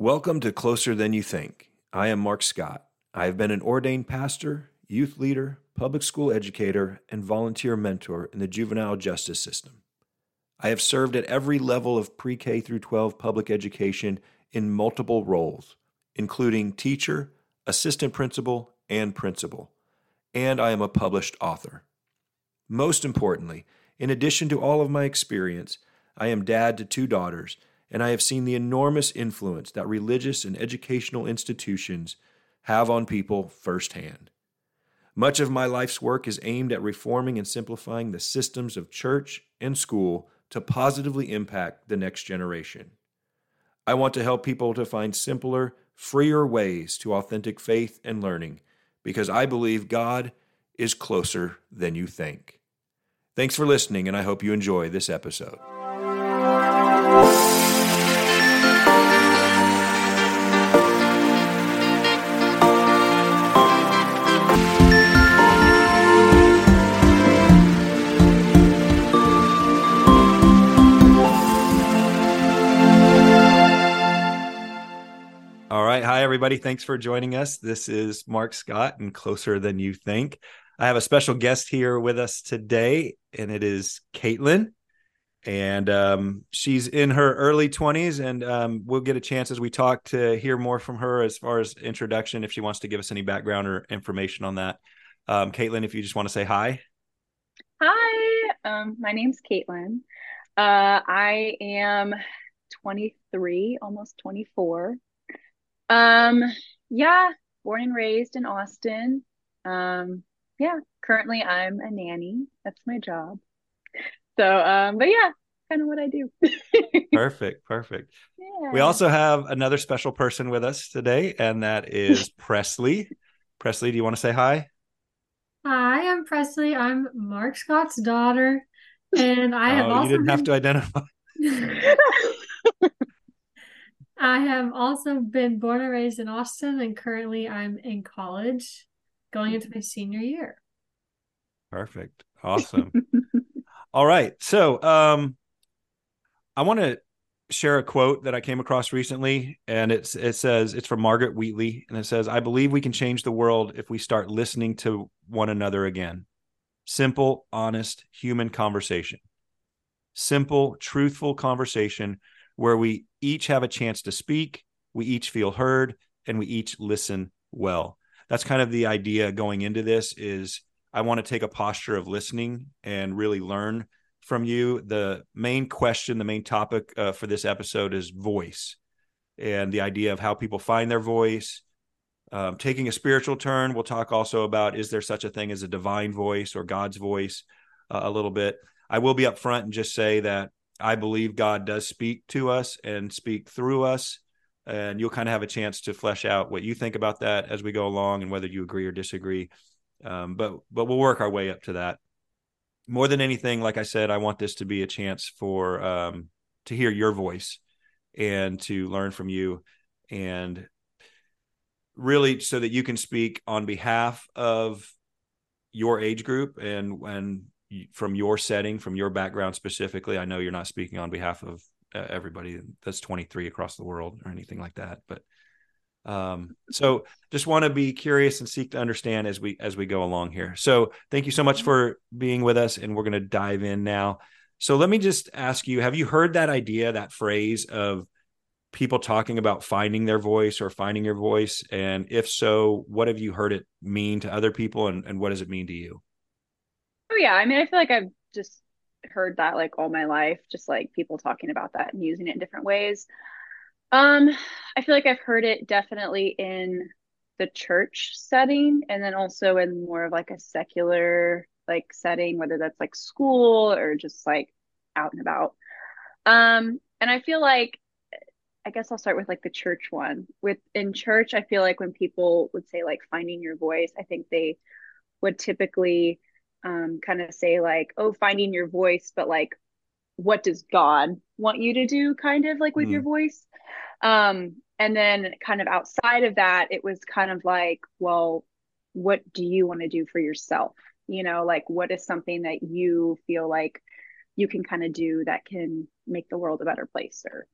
Welcome to Closer Than You Think. I am Marc Scott. I have been an ordained pastor, youth leader, public school educator, and volunteer mentor in the juvenile justice system. I have served at every level of pre K through 12 public education in multiple roles, including teacher, assistant principal, and principal. And I am a published author. Most importantly, in addition to all of my experience, I am dad to two daughters and I have seen the enormous influence that religious and educational institutions have on people firsthand. Much of my life's work is aimed at reforming and simplifying the systems of church and school to positively impact the next generation. I want to help people to find simpler, freer ways to authentic faith and learning because I believe God is closer than you think. Thanks for listening, and I hope you enjoy this episode. Everybody. Thanks for joining us. This is Marc Scott and Closer Than You Think. I have a special guest here with us today, and it is Kaitlyn. And um, she's in her early 20s, and um, we'll get a chance as we talk to hear more from her as far as introduction, if she wants to give us any background or information on that. Um, Kaitlyn, if you just want to say hi. Hi, um, my name's Kaitlyn. Uh, I am 23, almost 24. Um, yeah, born and raised in Austin. Um, yeah, currently I'm a nanny. That's my job. So, um, but yeah, kind of what I do. perfect, perfect. Yeah. We also have another special person with us today, and that is Presley. Presley, do you want to say hi? Hi, I'm Presley. I'm Marc Scott's daughter, and I have oh, also you didn't been... have to identify. I have also been born and raised in Austin, and currently I'm in college, going into my senior year. Perfect. Awesome. All right. So, um, I want to share a quote that I came across recently, and it's it says it's from Margaret Wheatley, and it says, "I believe we can change the world if we start listening to one another again. Simple, honest, human conversation. Simple, truthful conversation where we each have a chance to speak, we each feel heard, and we each listen well. That's kind of the idea going into this is I want to take a posture of listening and really learn from you. The main question, the main topic uh, for this episode is voice and the idea of how people find their voice. Um, taking a spiritual turn, we'll talk also about is there such a thing as a divine voice or God's voice uh, a little bit. I will be upfront and just say that I believe God does speak to us and speak through us. And you'll kind of have a chance to flesh out what you think about that as we go along and whether you agree or disagree. Um, but but we'll work our way up to that. More than anything, like I said, I want this to be a chance for um, to hear your voice and to learn from you, and really so that you can speak on behalf of your age group and and from your setting, from your background specifically. I know you're not speaking on behalf of uh, everybody that's 23 across the world or anything like that, but um, so just want to be curious and seek to understand as we as we go along here. So thank you so much for being with us, and we're going to dive in now. So let me just ask you: Have you heard that idea, that phrase of people talking about finding their voice or finding your voice? And if so, what have you heard it mean to other people, and, and what does it mean to you? Yeah, I mean, I feel like I've just heard that like all my life, just like people talking about that and using it in different ways. Um, I feel like I've heard it definitely in the church setting and then also in more of like a secular like setting, whether that's like school or just like out and about. Um, and I feel like I guess I'll start with like the church one. With in church, I feel like when people would say like finding your voice, I think they would typically um, kind of say like, oh, finding your voice, but like, what does God want you to do? Kind of like with mm. your voice. Um, and then kind of outside of that, it was kind of like, well, what do you want to do for yourself? You know, like what is something that you feel like you can kind of do that can make the world a better place or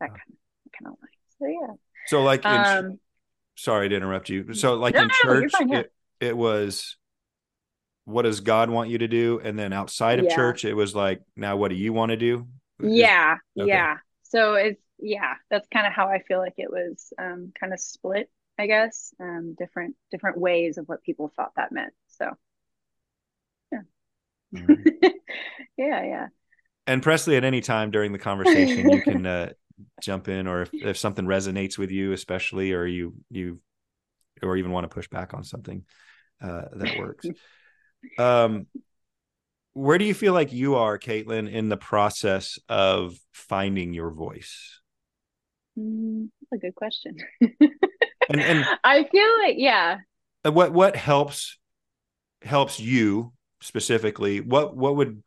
that kind of kind of lines. So yeah. So like in, Um, sorry to interrupt you. So like No, in no, church, fine, yeah. it, it was what does God want you to do? And then outside of Yeah. church, it was like, now what do you want to do? Yeah, okay. yeah. So it's yeah, that's kind of how I feel like it was um kind of split, I guess. Um different different ways of what people thought that meant. So All right. yeah, yeah. And Presley, at any time during the conversation, you can uh, jump in, or if, if something resonates with you, especially, or you you, or even want to push back on something, uh, that works. Um, where do you feel like you are, Kaitlyn, in the process of finding your voice? Mm, that's a good question. And and I feel like yeah. What what helps helps you specifically what what would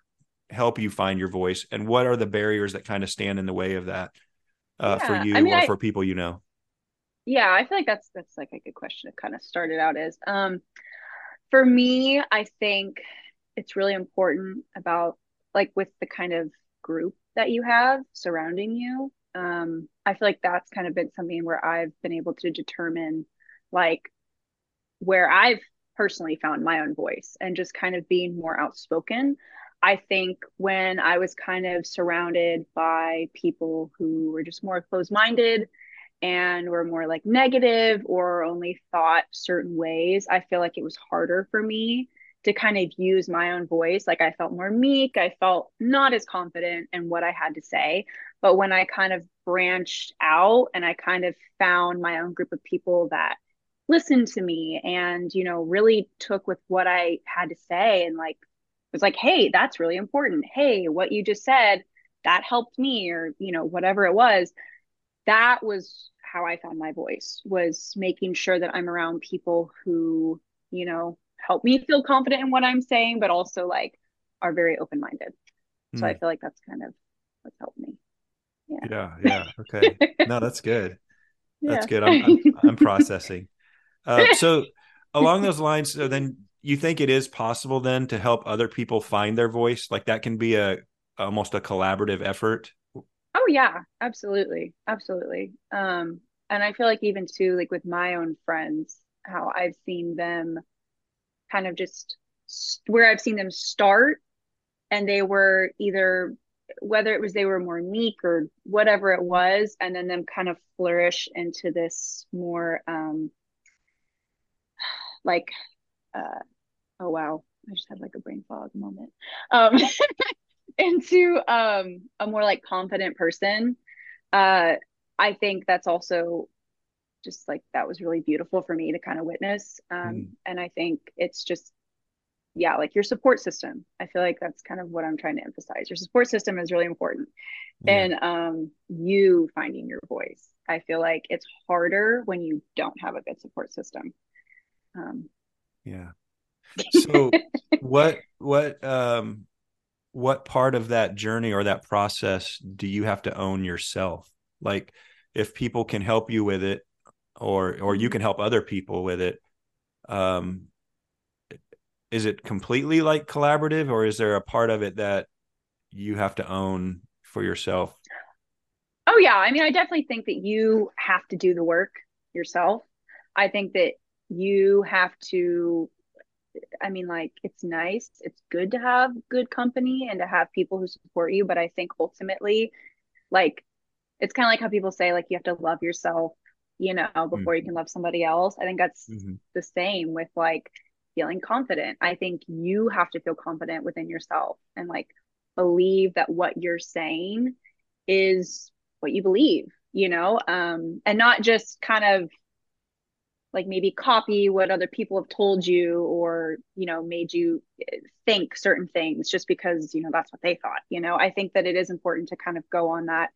help you find your voice and what are the barriers that kind of stand in the way of that uh, for you I mean, or I- for people you know Yeah, I feel like that's that's like a good question to kind of start it out as. Um, for me, I think it's really important about like with the kind of group that you have surrounding you. Um, I feel like that's kind of been something where I've been able to determine like where I've personally found my own voice and just kind of being more outspoken. I think when I was kind of surrounded by people who were just more closed-minded and were more like negative or only thought certain ways, I feel like it was harder for me to kind of use my own voice. Like I felt more meek, I felt not as confident in what I had to say. But when I kind of branched out and I kind of found my own group of people that listened to me and, you know, really took with what I had to say and like was like, hey, that's really important. Hey, what you just said, that helped me, or, you know, whatever it was. That was how I found my voice, was making sure that I'm around people who, you know, help me feel confident in what I'm saying, but also like are very open minded. So I Mm. feel like that's kind of what's helped me. yeah yeah okay no that's good that's Yeah. good i'm i'm, I'm processing uh, so along those lines so then you think it is possible then to help other people find their voice like that can be a almost a collaborative effort Oh yeah, absolutely. Absolutely. Um and I feel like even too like with my own friends how I've seen them kind of just where I've seen them start and they were either whether it was they were more meek or whatever it was and then them kind of flourish into this more um like uh oh wow I just had like a brain fog moment um into um a more like confident person uh I think that's also just like that was really beautiful for me to kind of witness um Mm. and I think it's just yeah like your support system I feel like that's kind of what I'm trying to emphasize your support system is really important Yeah. and um you finding your voice I feel like it's harder when you don't have a good support system um Yeah. So what what um what part of that journey or that process do you have to own yourself? Like if people can help you with it or or you can help other people with it um is it completely like collaborative or is there a part of it that you have to own for yourself? Oh yeah, I mean, I definitely think that you have to do the work yourself. I think that you have to I mean, like it's nice, it's good to have good company and to have people who support you, but I think ultimately like it's kind of like how people say like you have to love yourself, you know, before you can love somebody else. I think that's Mhm. the same with like feeling confident. I think you have to feel confident within yourself and like believe that what you're saying is what you believe, you know, um, and not just kind of like maybe copy what other people have told you or, you know, made you think certain things just because, you know, that's what they thought, you know. I think that it is important to kind of go on that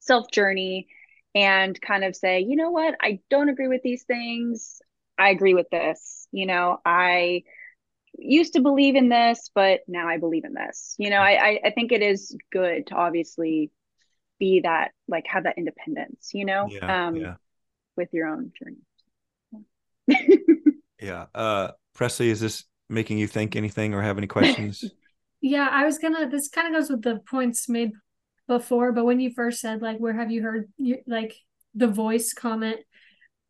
self journey and kind of say, you know what, I don't agree with these things. I agree with this. You know, I used to believe in this, but now I believe in this. You know, I, I, I think it is good to obviously be that, like, have that independence, you know, Yeah. um, yeah. with your own journey. Yeah. Uh Presley, is this making you think anything or have any questions? Yeah, I was gonna. This kind of goes with the points made before, but when you first said like, where have you heard like the voice comment.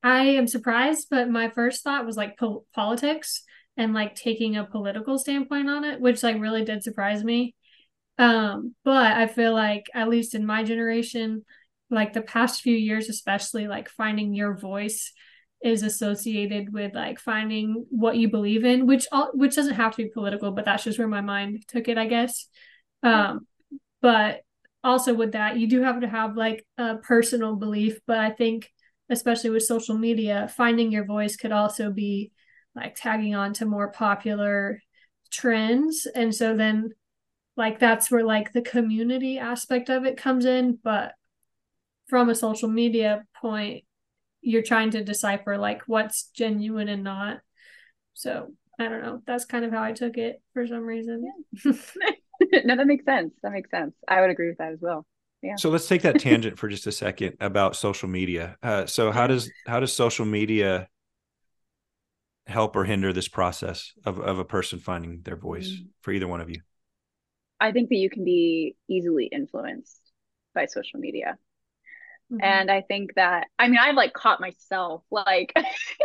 I am surprised, but my first thought was like po- politics and like taking a political standpoint on it, which like really did surprise me. Um, but I feel like at least in my generation, like the past few years, especially like finding your voice is associated with like finding what you believe in, which all which doesn't have to be political, but that's just where my mind took it, I guess. Um, but also with that, you do have to have like a personal belief, but I think especially with social media, finding your voice could also be like tagging on to more popular trends. And so then like that's where like the community aspect of it comes in, but from a social media point, you're trying to decipher like what's genuine and not. So I don't know. That's kind of how I took it for some reason. Yeah. no, that makes sense. That makes sense. I would agree with that as well. Yeah. So let's take that tangent for just a second about social media. Uh, so how does how does social media help or hinder this process of of a person finding their voice mm-hmm. for either one of you? I think that you can be easily influenced by social media. Mm-hmm. And I think that I mean I've like caught myself like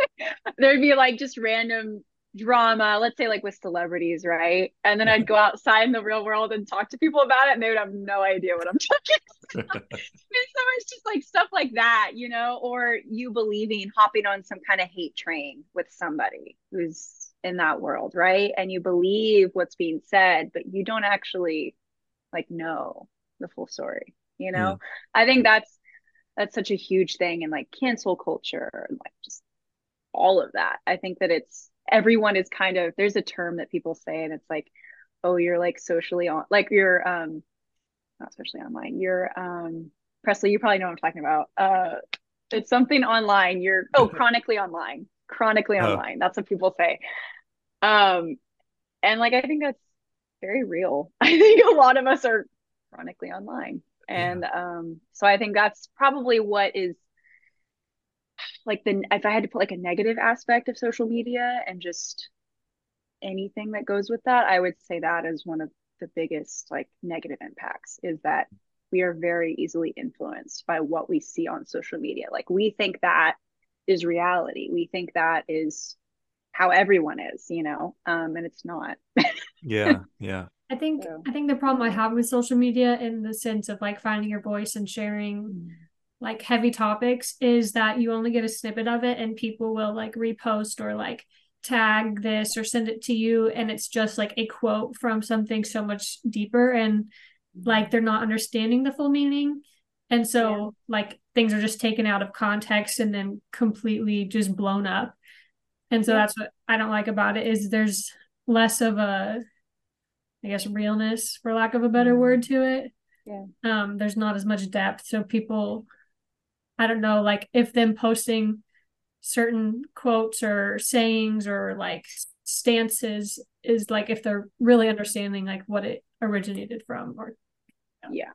there'd be like just random drama, let's say like with celebrities, right? And then I'd go outside in the real world and talk to people about it, and they would have no idea what I'm talking about. and so it's just like stuff like that, you know, or you believing hopping on some kind of hate train with somebody who's in that world, right? And you believe what's being said, but you don't actually like know the full story, you know? Mm. I think that's that's such a huge thing in like cancel culture and like just all of that. I think that it's everyone is kind of there's a term that people say and it's like oh you're like socially on like you're um not socially online you're um presley you probably know what i'm talking about. Uh it's something online. You're oh chronically online. Chronically oh. online. That's what people say. Um and like i think that's very real. I think a lot of us are chronically online and yeah. um so i think that's probably what is like the if I had to put like a negative aspect of social media and just anything that goes with that, I would say that is one of the biggest like negative impacts is that we are very easily influenced by what we see on social media. Like we think that is reality. We think that is how everyone is, you know, um, and it's not. yeah, yeah. I think so. I think the problem I have with social media in the sense of like finding your voice and sharing mm like heavy topics is that you only get a snippet of it and people will like repost or like tag this or send it to you and it's just like a quote from something so much deeper and like they're not understanding the full meaning and so yeah. like things are just taken out of context and then completely just blown up and so yeah. that's what i don't like about it is there's less of a i guess realness for lack of a better mm-hmm. word to it. Yeah. Um there's not as much depth so people I don't know, like if them posting certain quotes or sayings or like stances is like if they're really understanding like what it originated from or yeah.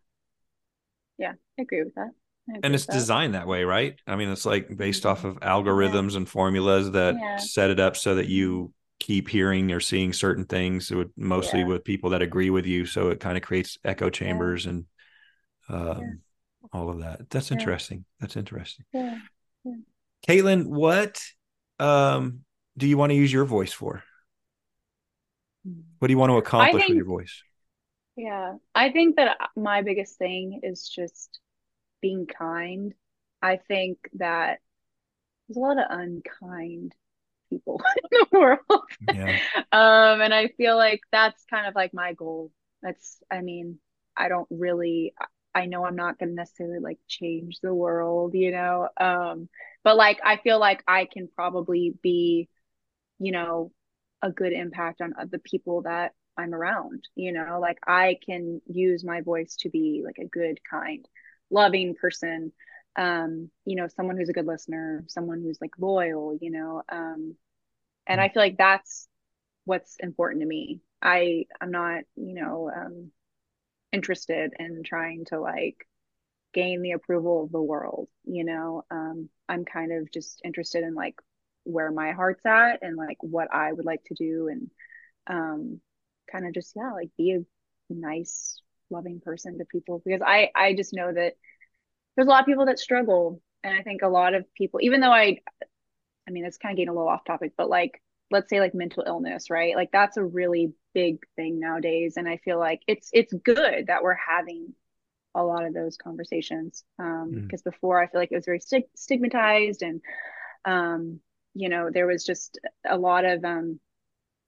Yeah. I agree with that. Agree and it's designed that way right? I mean it's like based off of algorithms yeah. and formulas that yeah. set it up so that you keep hearing or seeing certain things with mostly yeah. with people that agree with you so it kind of creates echo chambers and um, all of that. That's yeah. interesting. That's interesting. Yeah. yeah. Kaitlyn, what um, do you want to use your voice for? What do you want to accomplish think, with your voice? Yeah, I think that my biggest thing is just being kind. I think that there's a lot of unkind people in the world. Yeah. um, and I feel like that's kind of like my goal. That's, I mean, I don't really, I know I'm not going to necessarily like change the world, you know. Um, but like I feel like I can probably be, you know, a good impact on the people that I'm around, you know, like I can use my voice to be like a good, kind, loving person. Um, you know, someone who's a good listener, someone who's like loyal, you know. Um, and I feel like that's what's important to me. I I'm not, you know, um interested in trying to like gain the approval of the world you know um i'm kind of just interested in like where my heart's at and like what i would like to do and um kind of just yeah like be a nice loving person to people because i i just know that there's a lot of people that struggle And I think a lot of people, even though I, I mean, it's kind of getting a little off topic, but like, let's say like mental illness, right? Like that's a really big thing nowadays. And I feel like it's, it's good that we're having a lot of those conversations. Um, mm. because before I feel like it was very st- stigmatized and, um, you know, there was just a lot of, um,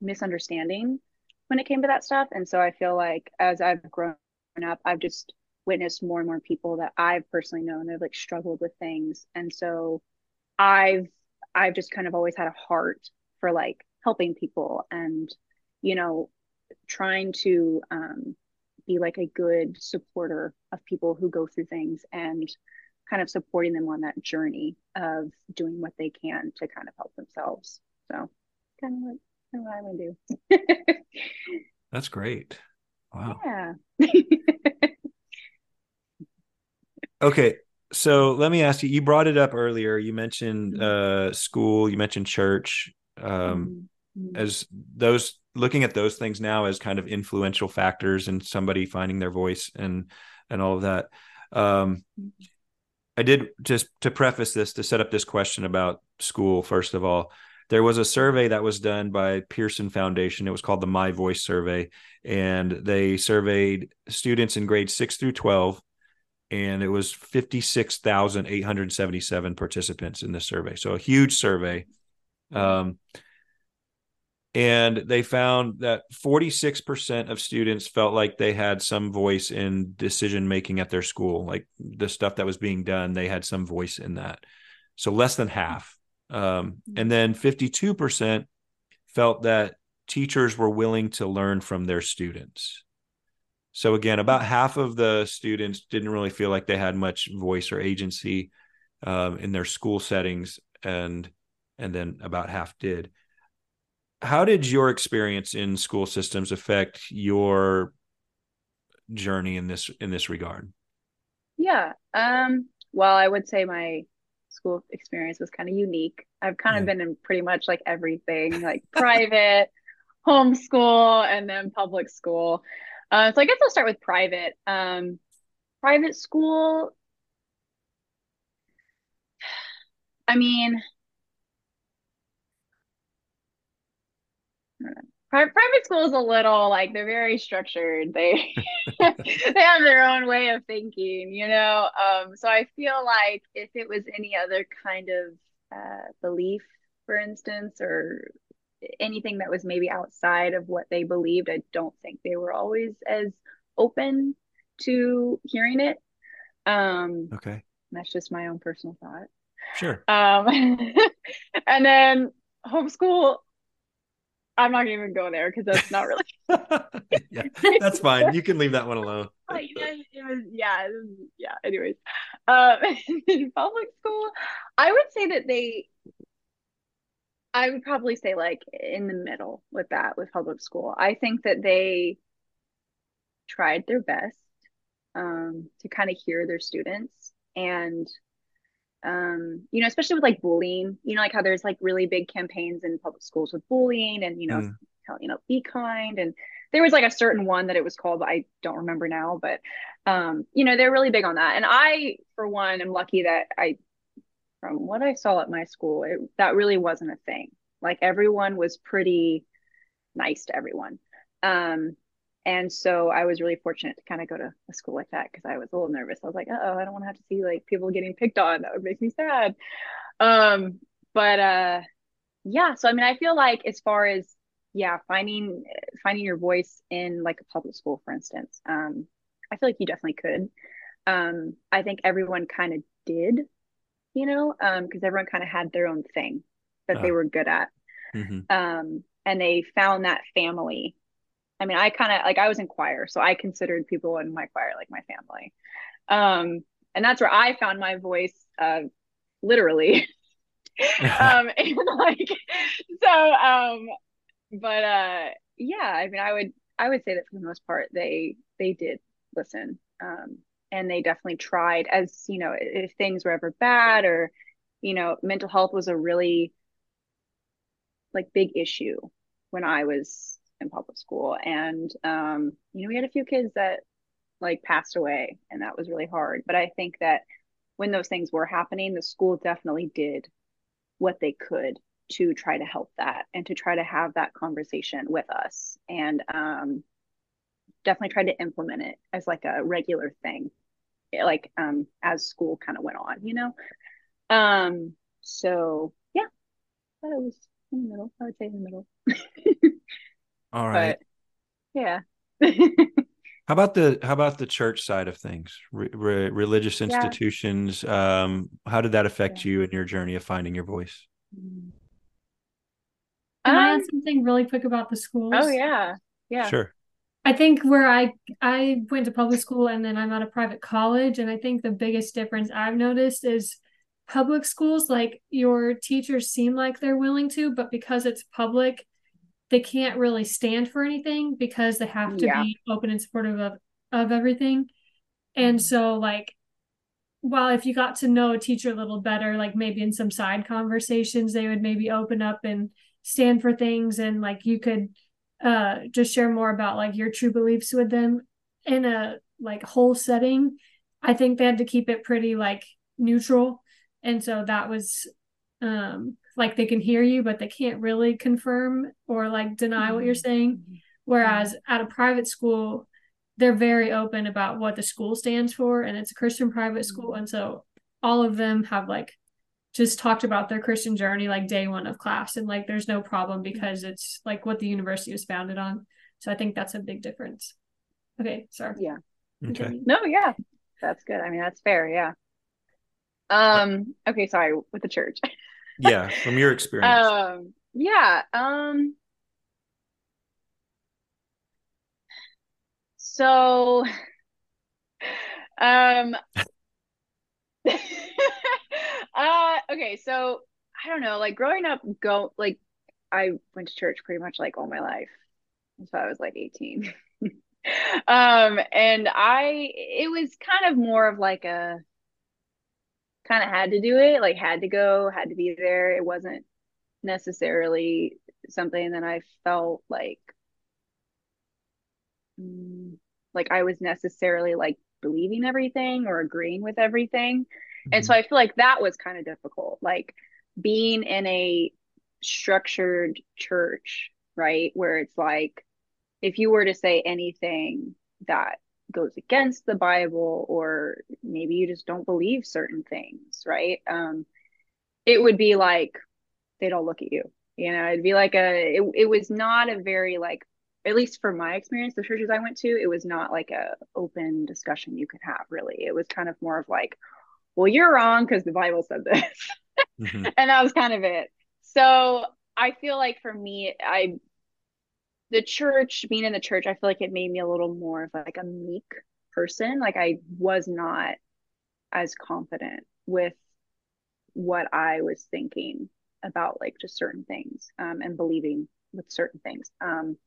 misunderstanding when it came to that stuff. And so I feel like as I've grown up, I've just witnessed more and more people that I've personally known that have like struggled with things. And so I've I've just kind of always had a heart for like helping people and, you know, trying to um be like a good supporter of people who go through things and kind of supporting them on that journey of doing what they can to kind of help themselves. So kind of what, kind of what I'm gonna do. That's great. Wow. Yeah. okay. So let me ask you, you brought it up earlier. You mentioned mm-hmm. uh school, you mentioned church. Um mm-hmm. as those looking at those things now as kind of influential factors in somebody finding their voice and and all of that. Um I did just to preface this to set up this question about school first of all there was a survey that was done by Pearson Foundation. It was called the My Voice Survey, and they surveyed students in grades six through 12. And it was 56,877 participants in this survey. So a huge survey. Um, and they found that 46% of students felt like they had some voice in decision making at their school, like the stuff that was being done, they had some voice in that. So less than half um, and then 52% felt that teachers were willing to learn from their students. So again, about half of the students didn't really feel like they had much voice or agency um, in their school settings, and and then about half did. How did your experience in school systems affect your journey in this in this regard? Yeah. Um, well, I would say my school experience was kind of unique. I've kind of been in pretty much like everything, like private, homeschool, and then public school. Uh, so I guess I'll start with private. Um, private school. I mean, private school is a little like they're very structured they they have their own way of thinking you know um so i feel like if it was any other kind of uh belief for instance or anything that was maybe outside of what they believed i don't think they were always as open to hearing it um okay that's just my own personal thought sure um and then homeschool I'm not gonna even go there because that's not really. yeah, that's fine. You can leave that one alone. it was, yeah, was, yeah. Anyways, um, in public school, I would say that they. I would probably say like in the middle with that with public school. I think that they tried their best um, to kind of hear their students and um, you know, especially with like bullying, you know, like how there's like really big campaigns in public schools with bullying and, you know, mm. tell, you know, be kind. And there was like a certain one that it was called, I don't remember now, but, um, you know, they're really big on that. And I, for one, am lucky that I, from what I saw at my school, it, that really wasn't a thing. Like everyone was pretty nice to everyone. Um, and so I was really fortunate to kind of go to a school like that because I was a little nervous. I was like, oh, I don't want to have to see like people getting picked on. That would make me sad. Um, but uh, yeah. So I mean, I feel like as far as yeah, finding finding your voice in like a public school, for instance, um, I feel like you definitely could. Um, I think everyone kind of did, you know, um, because everyone kind of had their own thing that they ah. were good at. Mm-hmm. Um, and they found that family I mean, I kind of like I was in choir, so I considered people in my choir like my family. Um, and that's where I found my voice, uh, literally. um, and like, so, um, but uh, yeah, I mean, I would, I would say that for the most part, they, they did listen. Um, and they definitely tried as, you know, if things were ever bad or, you know, mental health was a really like big issue when I was in public school. And um, you know we had a few kids that like passed away and that was really hard. But i think that when those things were happening, the school definitely did what they could to try to help that and to try to have that conversation with us. And um, definitely tried to implement it as like a regular thing like um as school kind of went on you know um so yeah I thought it was in the middle i would say in the middle all right but, yeah how about the how about the church side of things re- re- religious institutions yeah. um how did that affect yeah. you in your journey of finding your voice. Can um, I add something really quick about the schools? Oh yeah. Yeah. Sure. I think where I I went to public school and then I'm at a private college and I think the biggest difference I've noticed is public schools like your teachers seem like they're willing to but because it's public they can't really stand for anything because they have to yeah. be open and supportive of of everything. And so like while if you got to know a teacher a little better like maybe in some side conversations they would maybe open up and stand for things and like you could uh just share more about like your true beliefs with them in a like whole setting i think they had to keep it pretty like neutral and so that was um like they can hear you but they can't really confirm or like deny mm-hmm. what you're saying mm-hmm. whereas mm-hmm. at a private school they're very open about what the school stands for and it's a christian private school mm-hmm. and so all of them have like just talked about their Christian journey like day one of class. And like there's no problem because it's like what the university was founded on. So I think that's a big difference. Okay, sorry. Yeah. Okay. No, yeah. That's good. I mean, that's fair. Yeah. Um, okay, sorry, with the church. yeah, from your experience. Um, yeah. Um so um uh okay, so I don't know, like growing up go like I went to church pretty much like all my life. So I was like 18. um and I it was kind of more of like a kind of had to do it, like had to go, had to be there. It wasn't necessarily something that I felt like mm, like I was necessarily like believing everything or agreeing with everything. And mm-hmm. so I feel like that was kind of difficult. Like being in a structured church, right? Where it's like, if you were to say anything that goes against the Bible, or maybe you just don't believe certain things, right? Um, it would be like they'd all look at you. You know, it'd be like a, it, it was not a very like, at least from my experience, the churches I went to, it was not like a open discussion you could have really. It was kind of more of like, well, you're wrong because the Bible said this. mm-hmm. And that was kind of it. So I feel like for me, I, the church, being in the church, I feel like it made me a little more of like a meek person. Like I was not as confident with what I was thinking about like just certain things um, and believing with certain things. Um,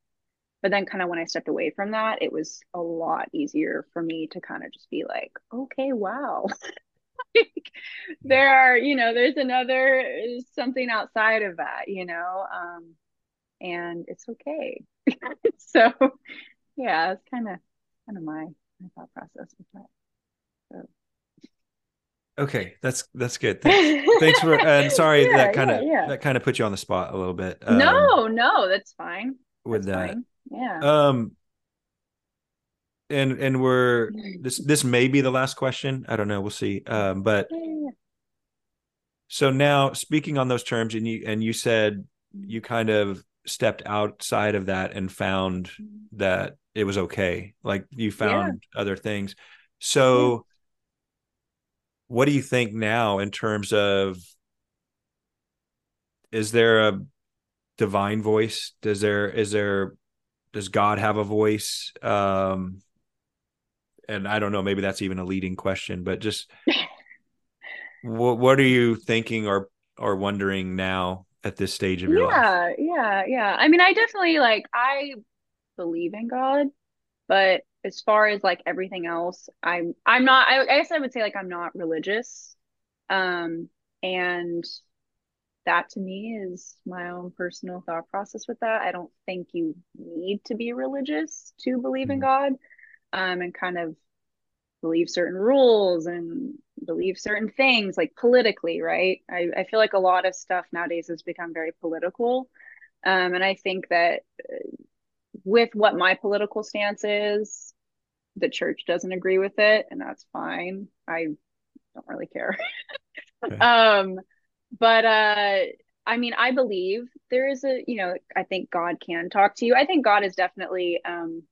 but then kind of when I stepped away from that, it was a lot easier for me to kind of just be like, okay, wow. there are you know there's another something outside of that you know um and it's okay. So yeah it's kind of kind of my my thought process with that. So. Okay that's that's good. Thanks, thanks for and sorry yeah, that kind of yeah, yeah. that kind of put you on the spot a little bit um, no no that's fine. with that's that. fine. yeah. Um and and we're this this may be the last question. I don't know. We'll see. Um but so now speaking on those terms and you and you said you kind of stepped outside of that and found that it was okay. Like you found yeah. other things. So yeah. what do you think now in terms of is there a divine voice? Does there is there does god have a voice? Um and I don't know, maybe that's even a leading question, but just what what are you thinking or or wondering now at this stage of your yeah, life? Yeah, yeah, yeah. I mean, I definitely like I believe in God, but as far as like everything else, I'm I'm not I, I guess I would say like I'm not religious. Um and that to me is my own personal thought process with that. I don't think you need to be religious to believe mm-hmm. in God um, and kind of believe certain rules and believe certain things like politically right? I, I feel like a lot of stuff nowadays has become very political. Um, and i think that uh, with what my political stance is the church doesn't agree with it and that's fine. I don't really care. Um but uh i mean i believe there is a you know i think god can talk to you. I think god is definitely um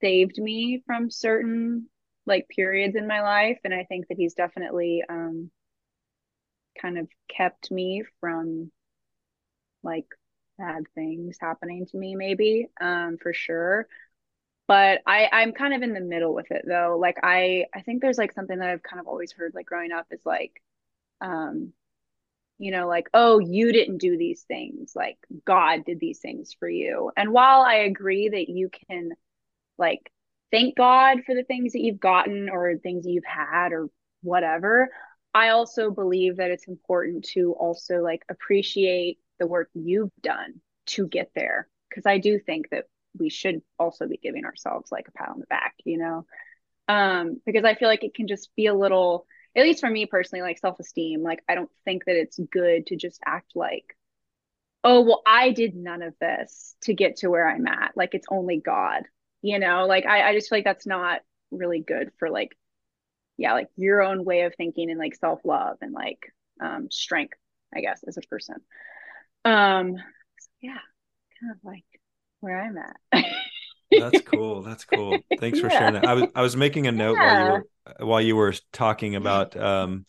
saved me from certain like periods in my life and i think that he's definitely um kind of kept me from like bad things happening to me maybe um for sure. But i i'm kind of in the middle with it though. Like i i think there's like something that i've kind of always heard like growing up is like um you know like oh you didn't do these things. Like god did these things for you. And while i agree that you can like thank God for the things that you've gotten or things that you've had or whatever. I also believe that it's important to also like appreciate the work you've done to get there. Cause I do think that we should also be giving ourselves like a pat on the back, you know? Um, because I feel like it can just be a little, at least for me personally, like self esteem. Like, I don't think that it's good to just act like, oh, well, I did none of this to get to where I'm at. Like, it's only God you know like I, I just feel like that's not really good for like yeah like your own way of thinking and like self-love and like um strength i guess as a person um so yeah kind of like where i'm at that's cool that's cool thanks for yeah. sharing that i was i was making a note yeah. while you were while you were talking about um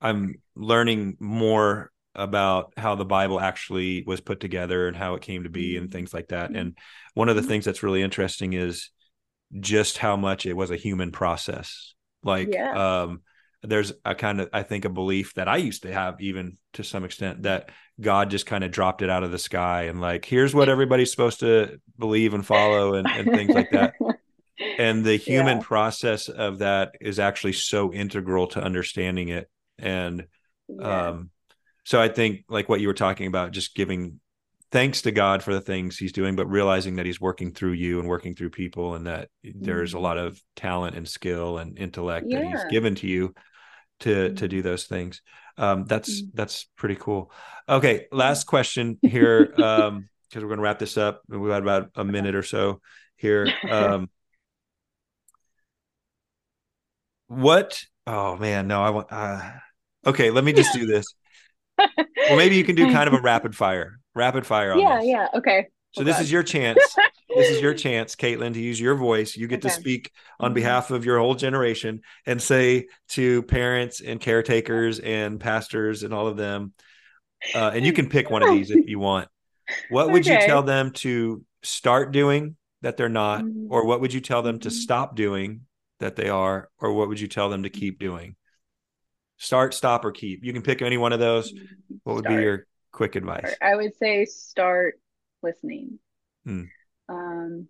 i'm learning more about how the Bible actually was put together and how it came to be and mm-hmm. things like that. And one of the mm-hmm. things that's really interesting is just how much it was a human process. Like, yeah. um, there's a kind of, I think, a belief that I used to have, even to some extent, that God just kind of dropped it out of the sky and like, here's what everybody's supposed to believe and follow and, and things like that. And the human yeah. process of that is actually so integral to understanding it. And, yeah. um, so I think like what you were talking about, just giving thanks to God for the things he's doing, but realizing that he's working through you and working through people and that mm-hmm. there's a mm-hmm. lot of talent and skill and intellect yeah. that he's given to you to to do those things. Um, that's mm-hmm. that's pretty cool. Okay, last question here. Um, because we're going to wrap this up. We've had about a minute or so here. Um, what? Oh man, no, I want. Uh, okay, let me just do this well, maybe you can do kind of a rapid fire, rapid fire on yeah, this. Yeah, Okay. So this is your chance. this is your chance, Kaitlyn, to use your voice. You get okay. to speak on mm-hmm. behalf of your whole generation and say to parents and caretakers and pastors and all of them, uh, and you can pick one of these if you want. What would okay. you tell them to start doing that they're not, mm-hmm. or what would you tell them to mm-hmm. stop doing that they are, or what would you tell them to keep doing? Start, stop, or keep. You can pick any one of those. What would start. be your quick advice? I would say start listening. Hmm. Um,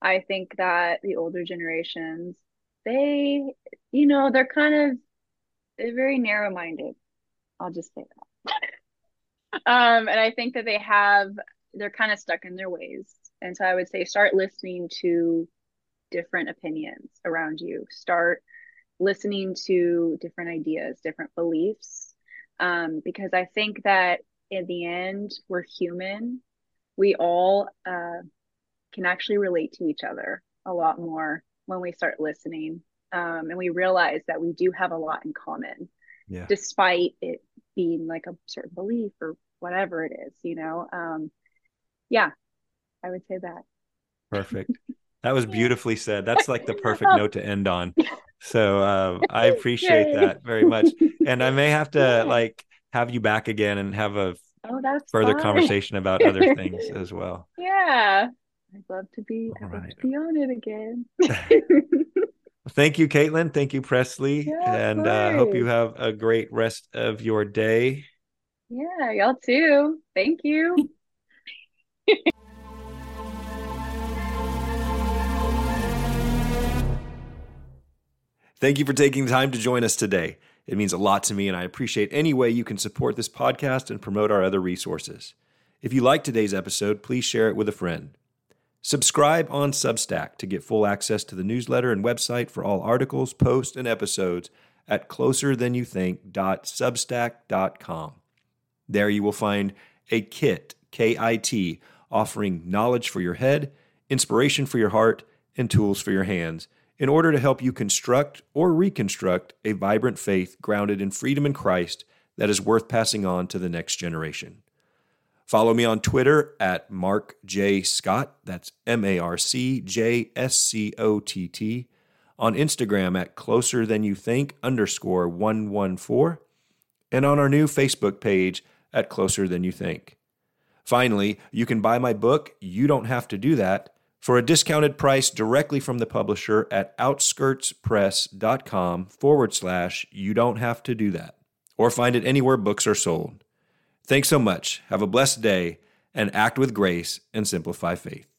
I think that the older generations, they, you know, they're kind of they're very narrow minded. I'll just say that. um, and I think that they have they're kind of stuck in their ways. And so I would say start listening to different opinions around you. Start listening to different ideas, different beliefs, um, because I think that in the end, we're human. We all uh, can actually relate to each other a lot more when we start listening. Um, and we realize that we do have a lot in common, yeah. despite it being like a certain belief or whatever it is, you know? Um, yeah, I would say that. Perfect. That was beautifully said. That's like the perfect note to end on. So um, I appreciate that very much. And I may have to like have you back again and have a oh, further fine. conversation about other things as well. Yeah. I'd love to be, I'd love to be on it again. Thank you, Kaitlyn. Thank you, Presley. Yeah, and I uh, hope you have a great rest of your day. Yeah, y'all too. Thank you. Thank you for taking the time to join us today. It means a lot to me, and I appreciate any way you can support this podcast and promote our other resources. If you like today's episode, please share it with a friend. Subscribe on Substack to get full access to the newsletter and website for all articles, posts, and episodes at closerthanyouthink.substack.com. There you will find a kit, K I T, offering knowledge for your head, inspiration for your heart, and tools for your hands in order to help you construct or reconstruct a vibrant faith grounded in freedom in Christ that is worth passing on to the next generation. Follow me on Twitter at Marc J. Scott. That's M A R C J S C O T T. On Instagram at closer than you think underscore 114. And on our new Facebook page at closer than you think. Finally, you can buy my book, You Don't Have to Do That, for a discounted price directly from the publisher at outskirtspress.com forward slash you don't have to do that, or find it anywhere books are sold. Thanks so much. Have a blessed day and act with grace and simplify faith.